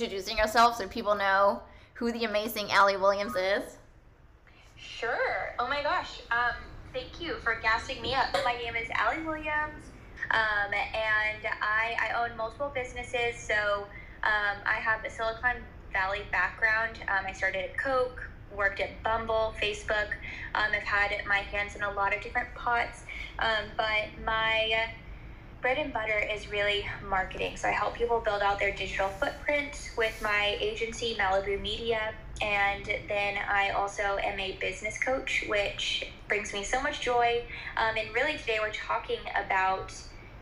introducing yourself so people know who the amazing Allie Williams is? Sure. Oh my gosh. Um, thank you for gassing me up. My name is Allie Williams, um, and I, I own multiple businesses. So um, I have a Silicon Valley background. Um, I started at Coke, worked at Bumble, Facebook. Um, I've had my hands in a lot of different pots, um, but my bread and butter is really marketing. So I help people build out their digital footprint with my agency, Malibu Media. And then I also am a business coach, which brings me so much joy. Um, and really, today we're talking about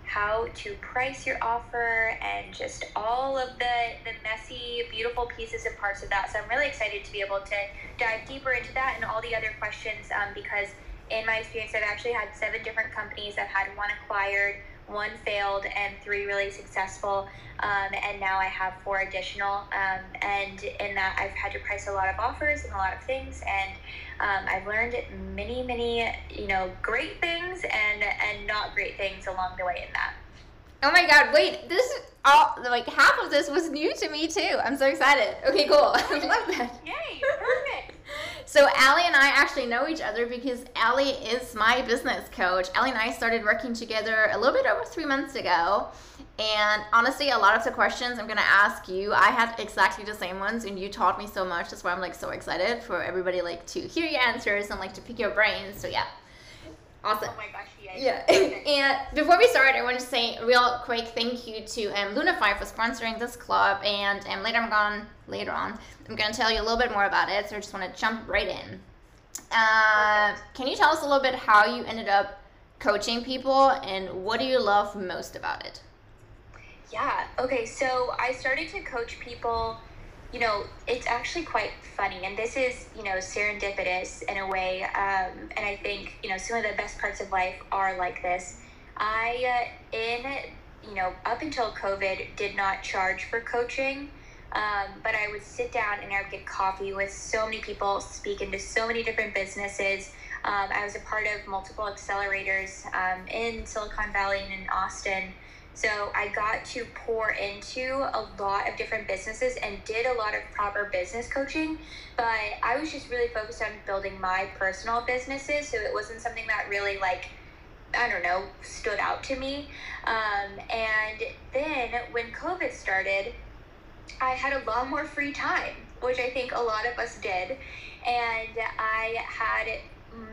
how to price your offer and just all of the, the messy, beautiful pieces and parts of that. So I'm really excited to be able to dive deeper into that and all the other questions um, because in my experience, I've actually had seven different companies. I've had one acquired, one failed, and three really successful. Um, and now I have four additional. Um, and in that, I've had to price a lot of offers and a lot of things. And um, I've learned many, many, you know, great things and and not great things along the way in that. Oh my God! Wait, this all like half of this was new to me too. I'm so excited. Okay, cool. I love that. Yay! Perfect. So Allie and I actually know each other because Allie is my business coach. Allie and I started working together a little bit over three months ago. And honestly, a lot of the questions I'm gonna ask you, I had exactly the same ones, and you taught me so much. That's why I'm like so excited for everybody like to hear your answers and like to pick your brains. So yeah, awesome. Oh my gosh, yeah. and before we start, I want to say a real quick thank you to um, Lunify for sponsoring this club. And um, later I'm going later on, I'm going to tell you a little bit more about it. So I just want to jump right in. Uh, can you tell us a little bit how you ended up coaching people and what do you love most about it? Yeah. Okay. So I started to coach people you know, it's actually quite funny. And this is, you know, serendipitous in a way. Um, and I think, you know, some of the best parts of life are like this. I, uh, in, you know, up until COVID, did not charge for coaching. Um, but I would sit down and I would get coffee with so many people, speak into so many different businesses. Um, I was a part of multiple accelerators um, in Silicon Valley and in Austin. So I got to pour into a lot of different businesses and did a lot of proper business coaching. But I was just really focused on building my personal businesses. So it wasn't something that really like I don't know, stood out to me. Um, and then when COVID started, I had a lot more free time, which I think a lot of us did. And I had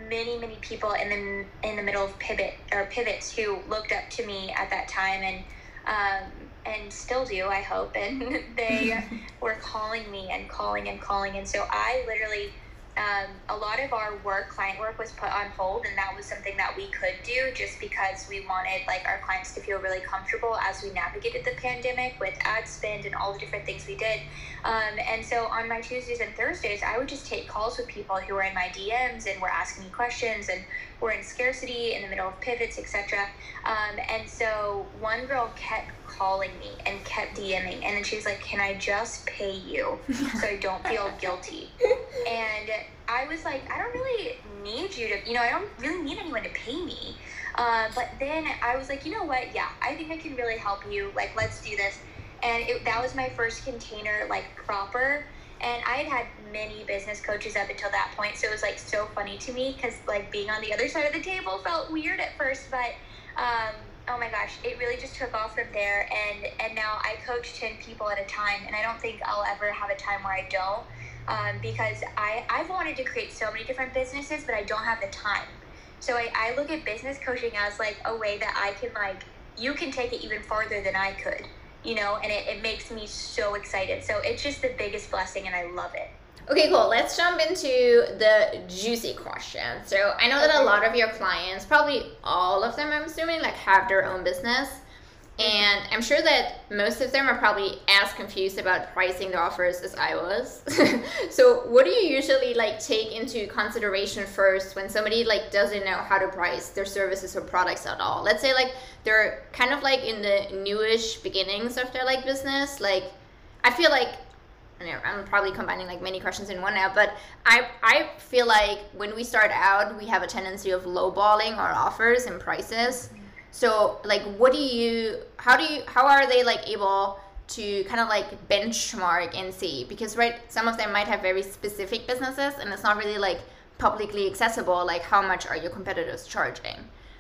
many many people in the in the middle of pivot or pivots who looked up to me at that time and um, and still do I hope. And they were calling me and calling and calling. And so I literally um, a lot of our work, client work, was put on hold, and that was something that we could do just because we wanted like our clients to feel really comfortable as we navigated the pandemic with ad spend and all the different things we did. Um, and so on my Tuesdays and Thursdays, I would just take calls with people who were in my DMs and were asking me questions and were in scarcity in the middle of pivots, etc. Um, and so one girl kept calling me and kept DMing. And then she was like, Can I just pay you so I don't feel guilty? And I was like, I don't really need you to, you know, I don't really need anyone to pay me. Uh, but then I was like, you know what? Yeah, I think I can really help you. Like, let's do this. And it, that was my first container, like, proper. And I had had many business coaches up until that point. So it was like so funny to me because, like, being on the other side of the table felt weird at first. But, um, oh my gosh, it really just took off from there. And and now I coach ten people at a time, and I don't think I'll ever have a time where I don't, um, because I I've wanted to create so many different businesses, but I don't have the time. So I, I look at business coaching as like a way that I can like you can take it even farther than I could, you know, and it, it makes me so excited. So it's just the biggest blessing, and I love it. Okay, cool. Let's jump into the juicy question. So I know that a lot of your clients, probably all of them, I'm assuming, like have their own business. Mm-hmm. And I'm sure that most of them are probably as confused about pricing the offers as I was. so what do you usually like take into consideration first when somebody like doesn't know how to price their services or products at all? Let's say like they're kind of like in the newish beginnings of their like business. Like I feel like I'm probably combining like many questions in one now, but I I feel like when we start out, we have a tendency of lowballing our offers and prices. Mm-hmm. So like, what do you? How do you? How are they like able to kind of like benchmark and see because right some of them might have very specific businesses and it's not really like publicly accessible like how much are your competitors charging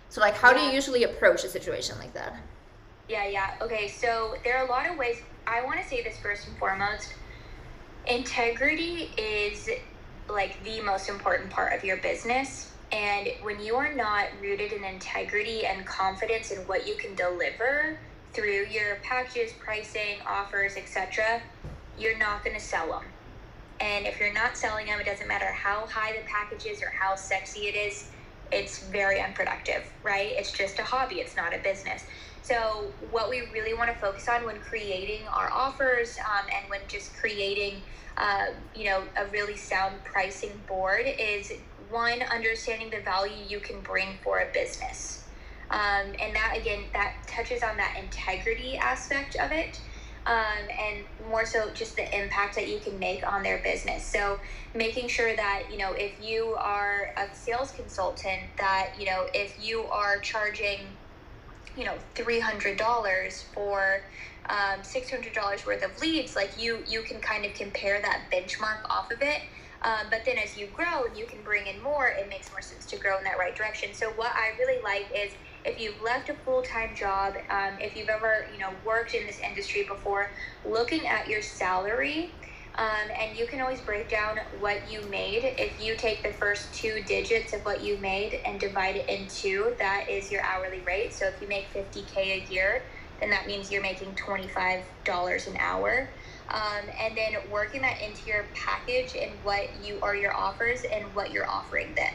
so like how yeah. do you usually approach a situation like that yeah yeah okay so there are a lot of ways i want to say this first and foremost integrity is like the most important part of your business and when you are not rooted in integrity and confidence in what you can deliver through your packages, pricing, offers, etc., you're not going to sell them. And if you're not selling them, it doesn't matter how high the package is or how sexy it is, it's very unproductive, right? It's just a hobby, it's not a business. So, what we really want to focus on when creating our offers um, and when just creating, uh, you know, a really sound pricing board is one, understanding the value you can bring for a business um, and that again, that touches on that integrity aspect of it. Um, and more so just the impact that you can make on their business. So making sure that, you know, if you are a sales consultant, that, you know, if you are charging, you know, $300 for um, $600 worth of leads, like you, you can kind of compare that benchmark off of it. Um, but then as you grow and you can bring in more, it makes more sense to grow in that right direction. So what I really like is if you've left a full-time job um, if you've ever you know worked in this industry before looking at your salary um, and you can always break down what you made. If you take the first two digits of what you made and divide it in two that is your hourly rate. So if you make 50k a year then that means you're making $25 an hour um, and then working that into your package and what you are your offers and what you're offering them.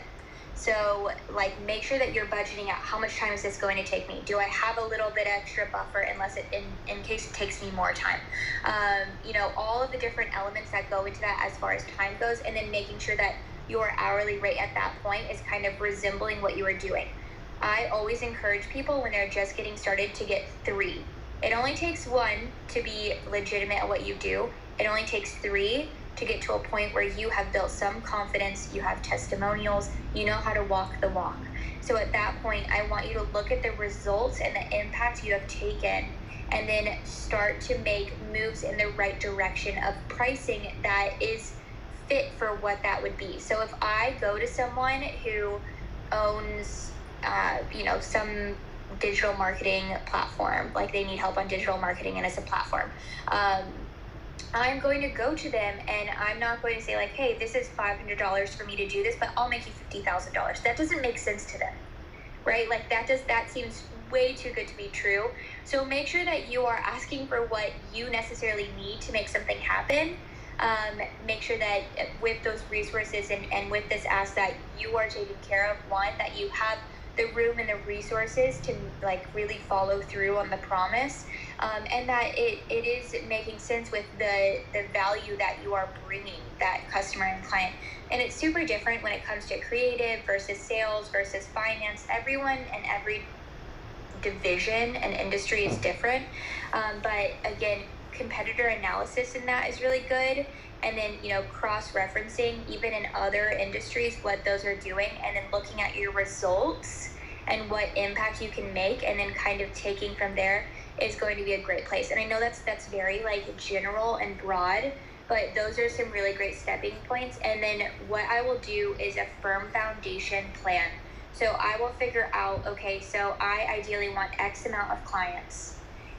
so, like, make sure that you're budgeting out how much time is this going to take me? Do I have a little bit extra buffer unless it, in, in case it takes me more time? Um, you know, all of the different elements that go into that as far as time goes, and then making sure that your hourly rate at that point is kind of resembling what you are doing. I always encourage people when they're just getting started to get three. It only takes one to be legitimate at what you do, it only takes three to get to a point where you have built some confidence, you have testimonials, you know how to walk the walk. So at that point, I want you to look at the results and the impact you have taken and then start to make moves in the right direction of pricing that is fit for what that would be. So if I go to someone who owns, uh, you know, some digital marketing platform, like they need help on digital marketing and it's a platform. Um, I'm going to go to them and I'm not going to say like, hey, this is $500 for me to do this, but I'll make you $50,000. That doesn't make sense to them, right? Like that does, that seems way too good to be true. So make sure that you are asking for what you necessarily need to make something happen. Um, make sure that with those resources and, and with this asset, you are taking care of one, that you have the room and the resources to like really follow through on the promise um, and that it, it is making sense with the, the value that you are bringing that customer and client. And it's super different when it comes to creative versus sales versus finance. Everyone and every division and industry is different. Um, but again, competitor analysis in that is really good. And then, you know, cross referencing even in other industries what those are doing and then looking at your results and what impact you can make and then kind of taking from there is going to be a great place. And I know that's that's very like general and broad, but those are some really great stepping points. And then what I will do is a firm foundation plan. So I will figure out, okay, so I ideally want X amount of clients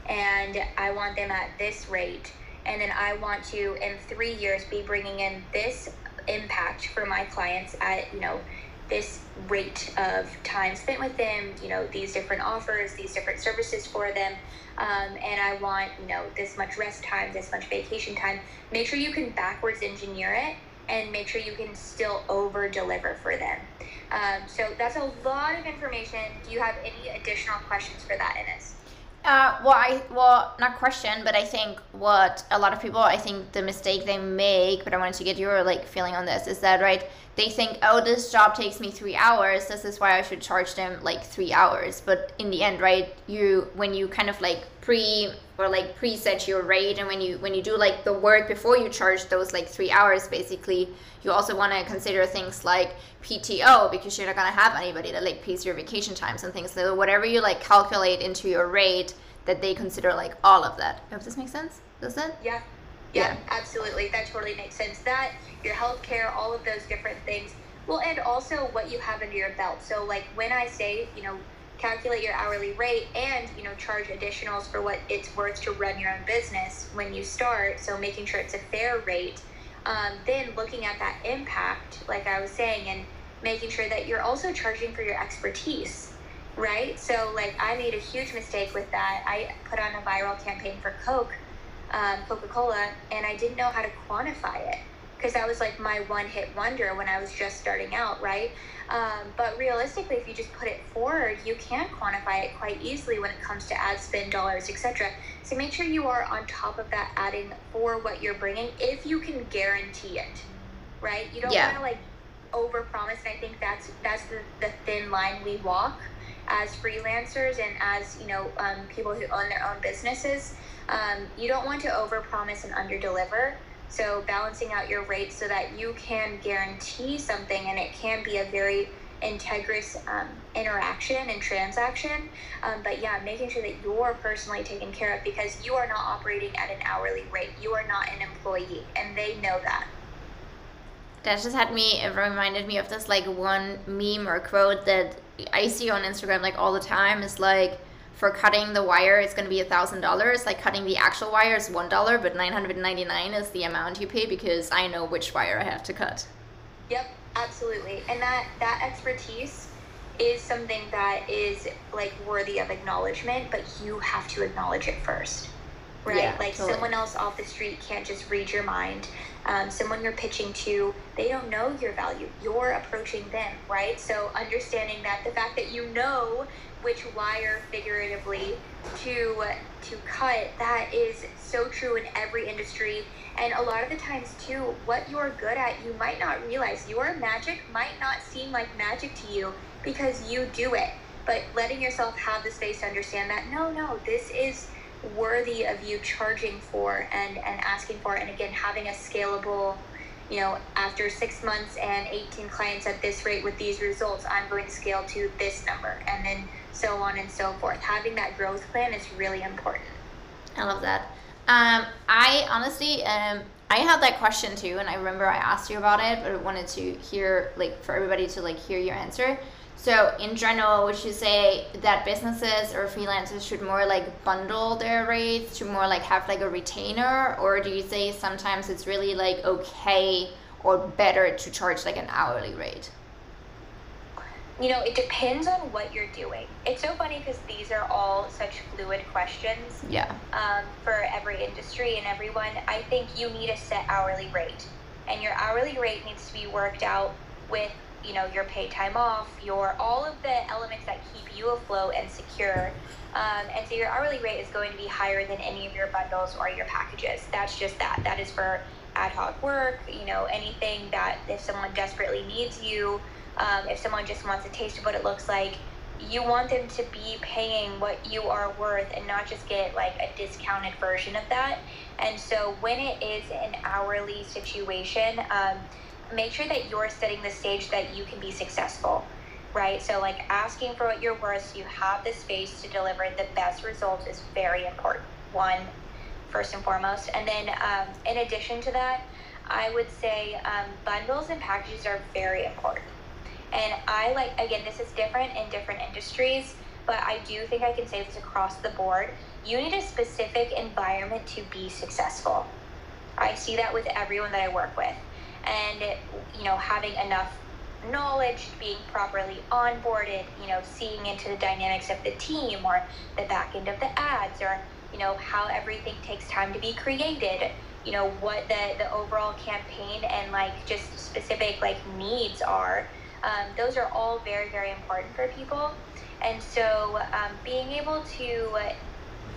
and I want them at this rate. And then I want to, in three years, be bringing in this impact for my clients at, you know, this rate of time spent with them, you know, these different offers, these different services for them, um, and I want, you know, this much rest time, this much vacation time. Make sure you can backwards engineer it and make sure you can still over deliver for them. Um, so that's a lot of information. Do you have any additional questions for that, Ines? Uh, well, I well not question, but I think what a lot of people, I think the mistake they make, but I wanted to get your like feeling on this is that right they think, oh, this job takes me three hours. This is why I should charge them like three hours. But in the end, right, you when you kind of like pre or like preset your rate, and when you when you do like the work before you charge those like three hours, basically, you also want to consider things like PTO because you're not gonna have anybody that like pays your vacation times and things. So whatever you like calculate into your rate that they consider like all of that. I hope this makes sense. Does it? Yeah. Yeah, yeah. absolutely. That totally makes sense. That your healthcare, all of those different things. Well, and also what you have under your belt. So, like when I say, you know, calculate your hourly rate and you know charge additionals for what it's worth to run your own business when you start so making sure it's a fair rate um, then looking at that impact like i was saying and making sure that you're also charging for your expertise right so like i made a huge mistake with that i put on a viral campaign for coke um, coca-cola and i didn't know how to quantify it because that was like my one hit wonder when I was just starting out, right? Um, but realistically, if you just put it forward, you can quantify it quite easily when it comes to ad spend dollars, etc. So make sure you are on top of that adding for what you're bringing if you can guarantee it, right? You don't yeah. want to like overpromise, and I think that's that's the, the thin line we walk as freelancers and as you know um, people who own their own businesses. Um, you don't want to overpromise and underdeliver so balancing out your rates so that you can guarantee something and it can be a very integrous um, interaction and transaction. Um, but yeah, making sure that you're personally taken care of because you are not operating at an hourly rate. You are not an employee, and they know that. That just had me, it reminded me of this like one meme or quote that I see on Instagram like all the time. Is like, for cutting the wire it's going to be a thousand dollars. Like cutting the actual wire is one dollar but 999 is the amount you pay because i know which wire i have to cut. Yep absolutely. And that that expertise is something that is like worthy of acknowledgement but you have to acknowledge it first right yeah, like totally. someone else off the street can't just read your mind. Um, someone you're pitching to they don't know your value. You're approaching them right? So understanding that the fact that you know which wire figuratively to to cut that is so true in every industry. And a lot of the times too what you're good at you might not realize. Your magic might not seem like magic to you because you do it. But letting yourself have the space to understand that no no this is worthy of you charging for and and asking for and again having a scalable you know, after six months and 18 clients at this rate with these results, I'm going to scale to this number. And then so on and so forth. Having that growth plan is really important. I love that. Um, I honestly, um, I had that question too, and I remember I asked you about it, but I wanted to hear, like, for everybody to like hear your answer. So, in general, would you say that businesses or freelancers should more like bundle their rates to more like have like a retainer, or do you say sometimes it's really like okay or better to charge like an hourly rate? you know, it depends on what you're doing. It's so funny because these are all such fluid questions. Yeah. Um, for every industry and everyone, I think you need a set hourly rate, and your hourly rate needs to be worked out with you know your paid time off, your all of the elements that keep you afloat and secure. Um, and so your hourly rate is going to be higher than any of your bundles or your packages. That's just that. That is for ad hoc work. You know, anything that if someone desperately needs you um, if someone just wants a taste of what it looks like, you want them to be paying what you are worth and not just get like a discounted version of that. And so when it is an hourly situation, um, make sure that you're setting the stage that you can be successful, right? So, like asking for what you're worth so you have the space to deliver the best results is very important. One, first and foremost. And then, um, in addition to that, I would say um, bundles and packages are very important. And I like, again, this is different in different industries, but I do think I can say this across the board. You need a specific environment to be successful. I see that with everyone that I work with. And, you know, having enough knowledge, being properly onboarded, you know, seeing into the dynamics of the team or the back end of the ads or, you know, how everything takes time to be created, you know, what the, the overall campaign and like just specific like needs are um, those are all very, very important for people. And so um, being able to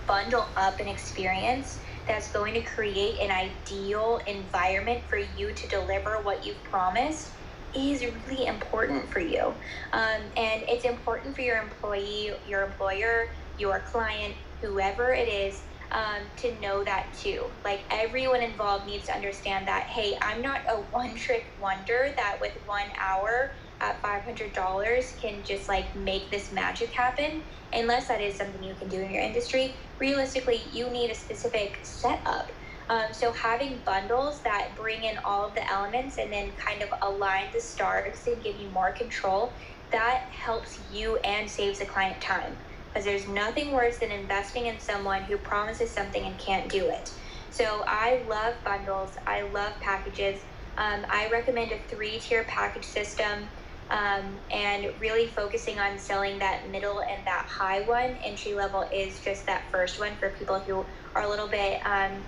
bundle up an experience that's going to create an ideal environment for you to deliver what you've promised is really important for you. Um, and it's important for your employee, your employer, your client, whoever it is, um, to know that too. Like everyone involved needs to understand that, hey, I'm not a one trick wonder that with one hour at $500 can just like make this magic happen. Unless that is something you can do in your industry realistically you need a specific setup. Um, so having bundles that bring in all of the elements and then kind of align the stars and give you more control that helps you and saves the client time. Because there's nothing worse than investing in someone who promises something and can't do it. So i love bundles. I love packages. Um, I recommend a three tier package system um, and really focusing on selling that middle and that high one. Entry level is just that first one for people who are a little bit um,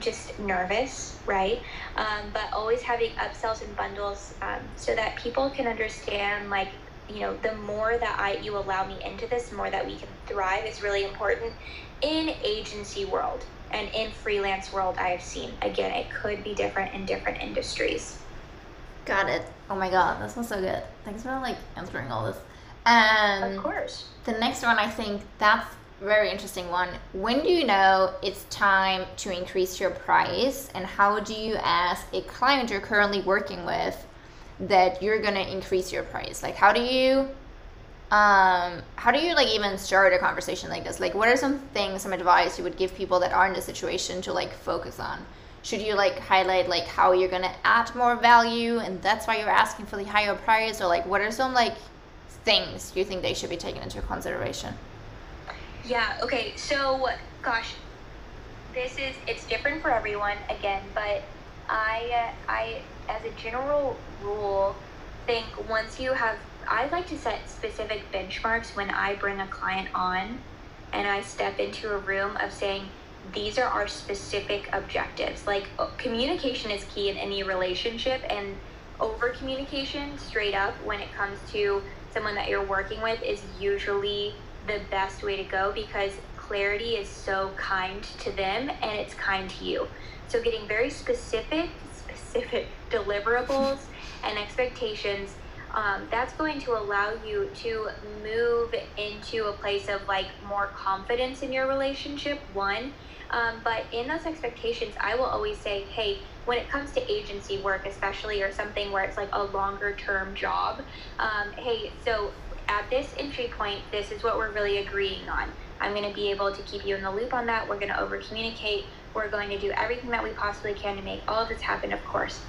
just nervous, right? Um, but always having upsells and bundles um, so that people can understand like you know the more that I you allow me into this, the more that we can thrive is really important in agency world and in freelance world i have seen again it could be different in different industries got it. Oh my god this was so good. Thanks for like answering all this. And of course. the next one i think that's very interesting one. When do you know it's time to increase your price? And how do you ask a client you're currently working with that you're going to increase your price? Like how do you um, how do you like even start a conversation like this? Like, what are some things, some advice you would give people that are in a situation to like focus on? Should you like highlight like how you're gonna add more value and that's why you're asking for the higher price, or like what are some like things you think they should be taken into consideration? Yeah. Okay. So, gosh, this is it's different for everyone again, but I I as a general rule think once you have I like to set specific benchmarks when I bring a client on and I step into a room of saying, these are our specific objectives. Like uh, communication is key in any relationship, and over communication, straight up, when it comes to someone that you're working with, is usually the best way to go because clarity is so kind to them and it's kind to you. So, getting very specific, specific deliverables and expectations um, that's going to allow you to move into a place of like more confidence in your relationship one um, but in those expectations i will always say hey when it comes to agency work especially or something where it's like a longer term job um, hey so at this entry point this is what we're really agreeing on i'm going to be able to keep you in the loop on that we're going to over communicate we're going to do everything that we possibly can to make all of this happen of course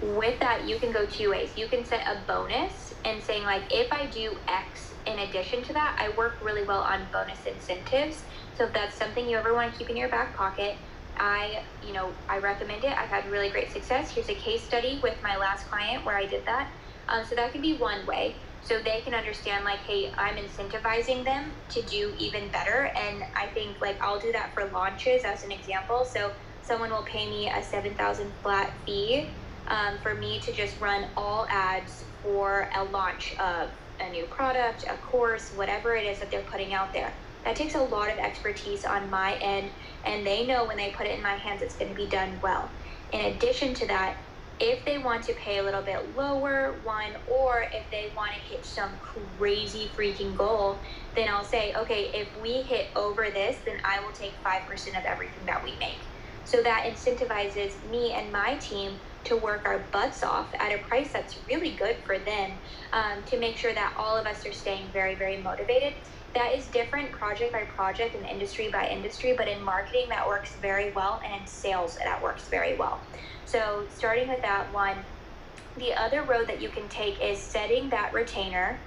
with that, you can go two ways. You can set a bonus and saying, like, if I do X in addition to that, I work really well on bonus incentives. So if that's something you ever want to keep in your back pocket, I, you know, I recommend it. I've had really great success. Here's a case study with my last client where I did that. Um, so that can be one way. So they can understand, like, hey, I'm incentivizing them to do even better. And I think, like, I'll do that for launches as an example. So someone will pay me a 7,000 flat fee um, for me to just run all ads for a launch of a new product, a course, whatever it is that they're putting out there. That takes a lot of expertise on my end, and they know when they put it in my hands, it's going to be done well. In addition to that, if they want to pay a little bit lower, one, or if they want to hit some crazy freaking goal, then I'll say, okay, if we hit over this, then I will take 5% of everything that we make. So that incentivizes me and my team to work our butts off at a price that's really good for them um, to make sure that all of us are staying very, very motivated. That is different project by project and industry by industry, but in marketing, that works very well, and in sales, that works very well. So, starting with that one, the other road that you can take is setting that retainer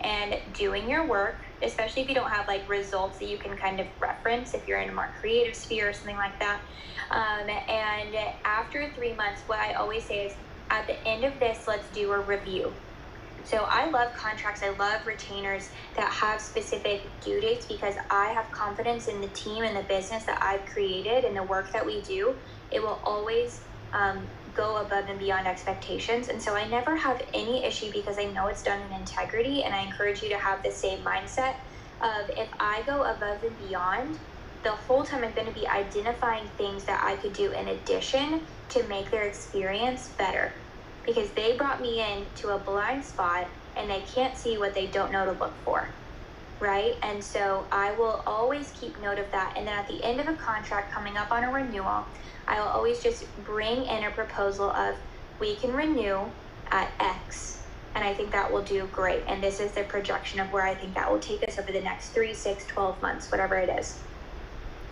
and doing your work, especially if you don't have like results that you can kind of reference if you're in a more creative sphere or something like that. Um, and after three months, what I always say is at the end of this, let's do a review. So I love contracts. I love retainers that have specific due dates because I have confidence in the team and the business that I've created and the work that we do. It will always um, go above and beyond expectations. And so I never have any issue because I know it's done in integrity. And I encourage you to have the same mindset of if I go above and beyond, the whole time I'm going to be identifying things that I could do in addition to make their experience better. Because they brought me in to a blind spot and they can't see what they don't know to look for. Right? And so I will always keep note of that. And then at the end of a contract coming up on a renewal, I will always just bring in a proposal of we can renew at X And I think that will do great. And this is the projection of where I think that will take us over the next three, six, 12 months, whatever it is.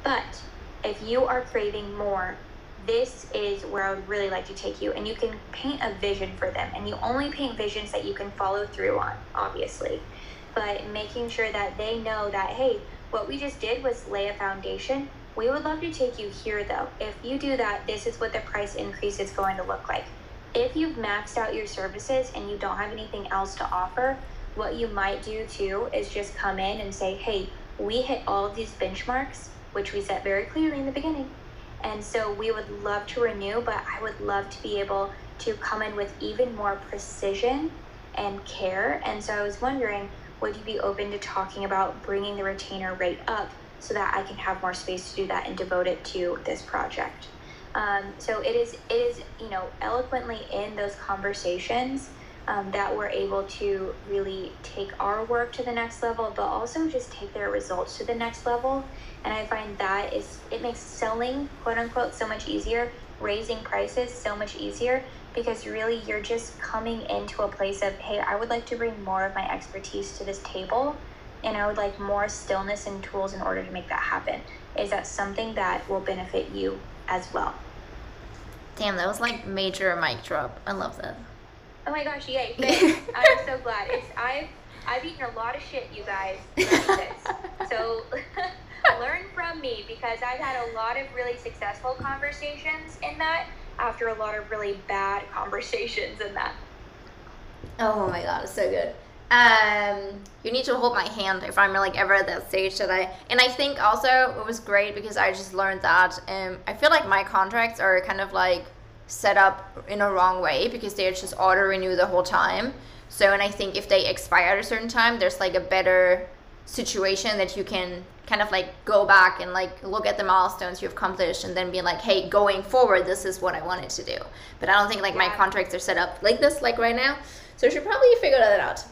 But if you are craving more, this is where I would really like to take you. And you can paint a vision for them. And you only paint visions that you can follow through on, obviously. But making sure that they know that, hey, what we just did was lay a foundation. We would love to take you here though. If you do that, this is what the price increase is going to look like. If you've maxed out your services and you don't have anything else to offer, what you might do too is just come in and say, hey, we hit all of these benchmarks, which we set very clearly in the beginning. And so we would love to renew, but I would love to be able to come in with even more precision and care. And so I was wondering, would you be open to talking about bringing the retainer rate up so that I can have more space to do that and devote it to this project? Um, so it is, it is, you know, eloquently in those conversations um, that we're able to really take our work to the next level, but also just take their results to the next level. And I find that is it makes selling quote unquote so much easier, raising prices so much easier because really you're just coming into a place of hey, I would like to bring more of my expertise to this table, and I would like more stillness and tools in order to make that happen. Is that something that will benefit you as well? Damn, that was like major mic drop. I love that. Oh my gosh, yay! I'm so glad. It's I've I've eaten a lot of shit, you guys. so learn from me because I've had a lot of really successful conversations in that after a lot of really bad conversations in that. Oh my god, it's so good. Um, you need to hold my hand if I'm like ever at that stage that I. And I think also it was great because I just learned that. Um, I feel like my contracts are kind of like set up in a wrong way because they're just auto renew the whole time. So, and I think if they expire at a certain time, there's like a better situation that you can kind of like go back and like look at the milestones you've accomplished and then be like, hey, going forward, this is what I wanted to do. But I don't think like yeah. my contracts are set up like this, like right now. So I should probably figure that out.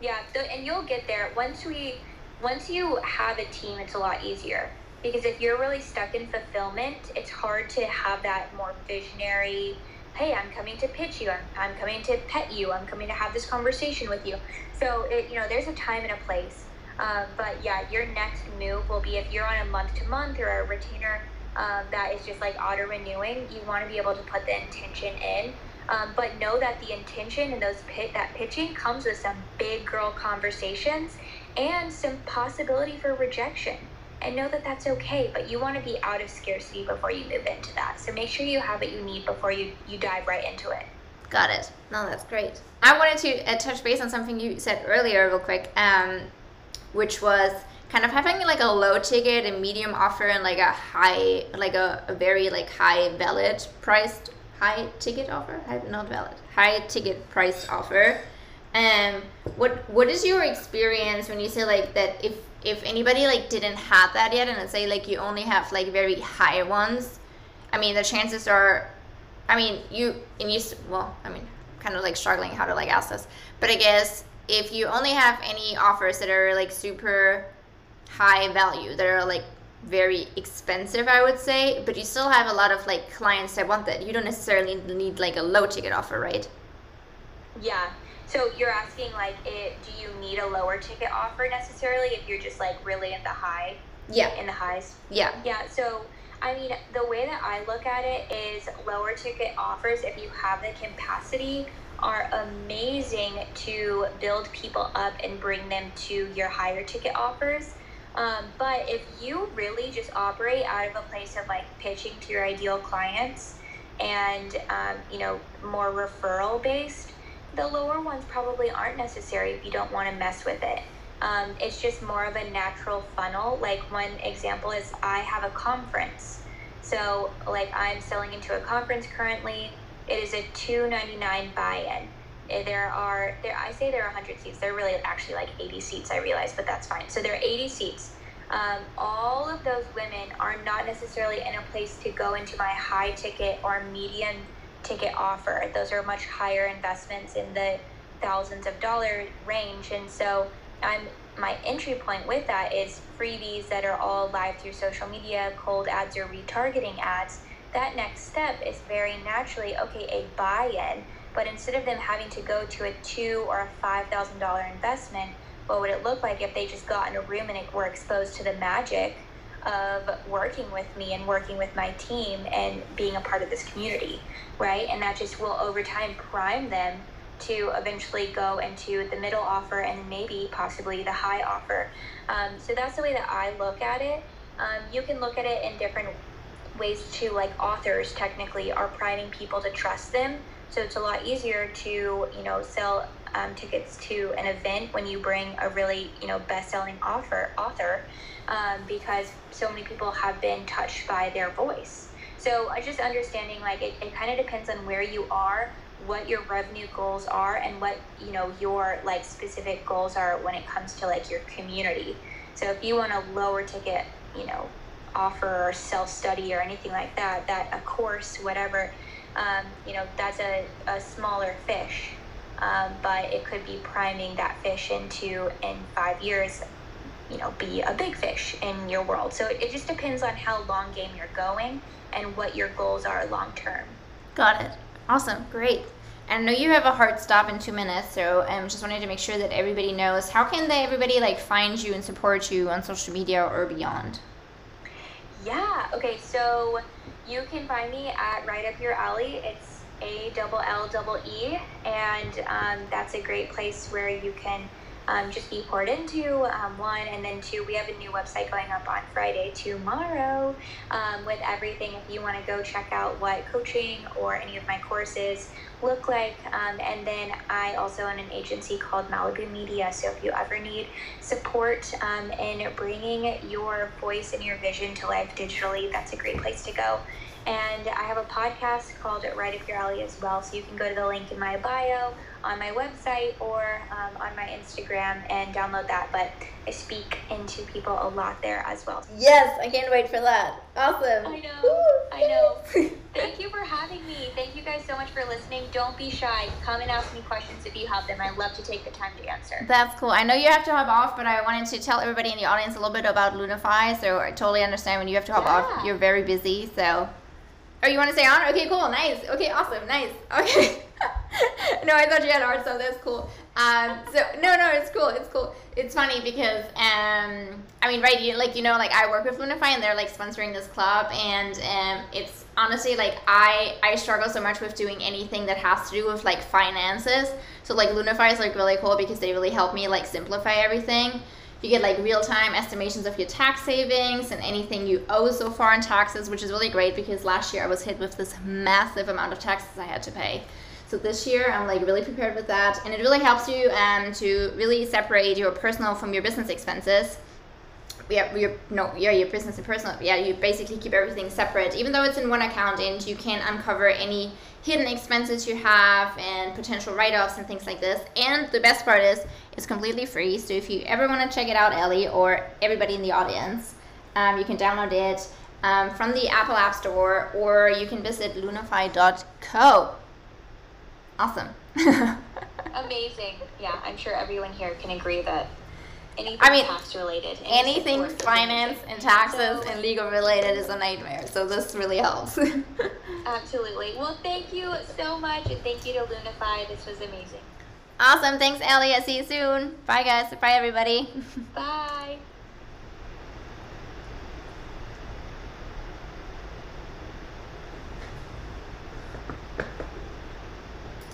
Yeah, and you'll get there once we once you have a team. It's a lot easier because if you're really stuck in fulfillment, it's hard to have that more visionary. Hey, I'm coming to pitch you. I'm, I'm coming to pet you. I'm coming to have this conversation with you. So it, you know, there's a time and a place. Um, but yeah, your next move will be if you're on a month to month or a retainer um, that is just like auto renewing. You want to be able to put the intention in um, but know that the intention and those pit that pitching comes with some big girl conversations and some possibility for rejection. And know that that's okay, but you want to be out of scarcity before you move into that. So make sure you have what you need before you, you dive right into it. Got it. No, that's great. I wanted to uh, touch base on something you said earlier, real quick, um, which was kind of having like a low ticket, a medium offer, and like a high, like a, a very like high valid priced high ticket offer, high, not valid, high ticket price offer. Um, what what is your experience when you say like that? If if anybody like didn't have that yet, and let's say like you only have like very high ones, I mean the chances are, I mean you and you well, I mean kind of like struggling how to like ask this, but I guess if you only have any offers that are like super high value that are like very expensive, I would say, but you still have a lot of like clients that want that. You don't necessarily need like a low ticket offer, right? Yeah. So you're asking like, it, do you need a lower ticket offer necessarily if you're just like really in the high? Yeah. In the highs. Yeah. Yeah. So I mean, the way that I look at it is lower ticket offers, if you have the capacity, are amazing to build people up and bring them to your higher ticket offers um, but if you really just operate out of a place of like pitching to your ideal clients and, um, you know, more referral based, the lower ones probably aren't necessary if you don't want to mess with it. Um, it's just more of a natural funnel. Like one example is I have a conference. So like I'm selling into a conference currently. It is a two ninety nine buy-in. Eh, there are there I say there are 100 seats. They're really actually like 80 seats. I realize, but that's fine. So there are 80 seats. Um, all of those women are not necessarily in a place to go into my high ticket or medium ticket offer. Those are much higher investments in the thousands of dollar range, and so I'm my entry point with that is freebies that are all live through social media, cold ads or retargeting ads. That next step is very naturally okay, a buy in But instead of them having to go to a two or a five thousand dollar investment, what would it look like if they just got in a room and were exposed to the magic of working with me and working with my team and being a part of this community, right? And that just will over time prime them to eventually go into the middle offer and maybe possibly the high offer. Um, so that's the way that I look at it. Um, you can look at it in different ways too, like authors technically are priming people to trust them. So it's a lot easier to, you know, sell um, tickets to an event when you bring a really, you know, best-selling offer author um, because so many people have been touched by their voice. So I just understanding like it, it kind of depends on where you are, what your revenue goals are, and what you know your like specific goals are when it comes to like your community. So if you want a lower ticket, you know, offer or self study or anything like that, that a course, whatever, um, you know, that's a, a smaller fish. Um, but it could be priming that fish into in five years you know be a big fish in your world so it, just depends on how long game you're going and what your goals are long term got it awesome great and I know you have a hard stop in two minutes, so I um, just wanted to make sure that everybody knows how can they everybody like find you and support you on social media or beyond. Yeah. Okay. So you can find me at Right Up Your Alley. It's A double L double E, and um, that's a great place where you can um, just be poured into. Um, one, and then two, we have a new website going up on Friday tomorrow um, with everything. If you want to go check out what coaching or any of my courses look like. Um, and then I also own an agency called Malibu Media. So if you ever need support um, in bringing your voice and your vision to life digitally, that's a great place to go. And I have a podcast called Right Up Your Alley as well. So you can go to the link in my bio on my website or um, on my Instagram and download that. But I speak into people a lot there as well. Yes, I can't wait for that. Awesome. I know. I know. Thank you for having me. Thank you guys so much for listening. Don't be shy. Come and ask me questions if you have them. I love to take the time to answer. That's cool. I know you have to hop off, but I wanted to tell everybody in the audience a little bit about Lunify. So I totally understand when you have to hop yeah. off. You're very busy. So, oh, you want to stay on? Okay, cool. Nice. Okay, awesome. Nice. Okay. no, I thought you had art, so that's cool. Um, so no, no, it's cool. It's cool. It's funny because um, I mean, right? You like you know, like I work with Lunify, and they're like sponsoring this club, and um, it's honestly like I I struggle so much with doing anything that has to do with like finances. So like Lunify is like really cool because they really help me like simplify everything. You get like real time estimations of your tax savings and anything you owe so far in taxes, which is really great because last year I was hit with this massive amount of taxes I had to pay. So this year I'm like really prepared with that, and it really helps you um, to really separate your personal from your business expenses. Yeah, your no, yeah, your business and personal. Yeah, you basically keep everything separate, even though it's in one account, and you can uncover any hidden expenses you have and potential write-offs and things like this. And the best part is it's completely free. So if you ever want to check it out, Ellie or everybody in the audience, um, you can download it um, from the Apple App Store or you can visit lunify.co. Awesome. Amazing. Yeah, I'm sure everyone here can agree that anything I mean, tax related, anything finance and taxes so, and legal related is a nightmare. So this really helps. absolutely. Well, thank you so much, and thank you to Lunify. This was amazing. Awesome. Thanks, Elliot. See you soon. Bye, guys. Bye, everybody. Bye.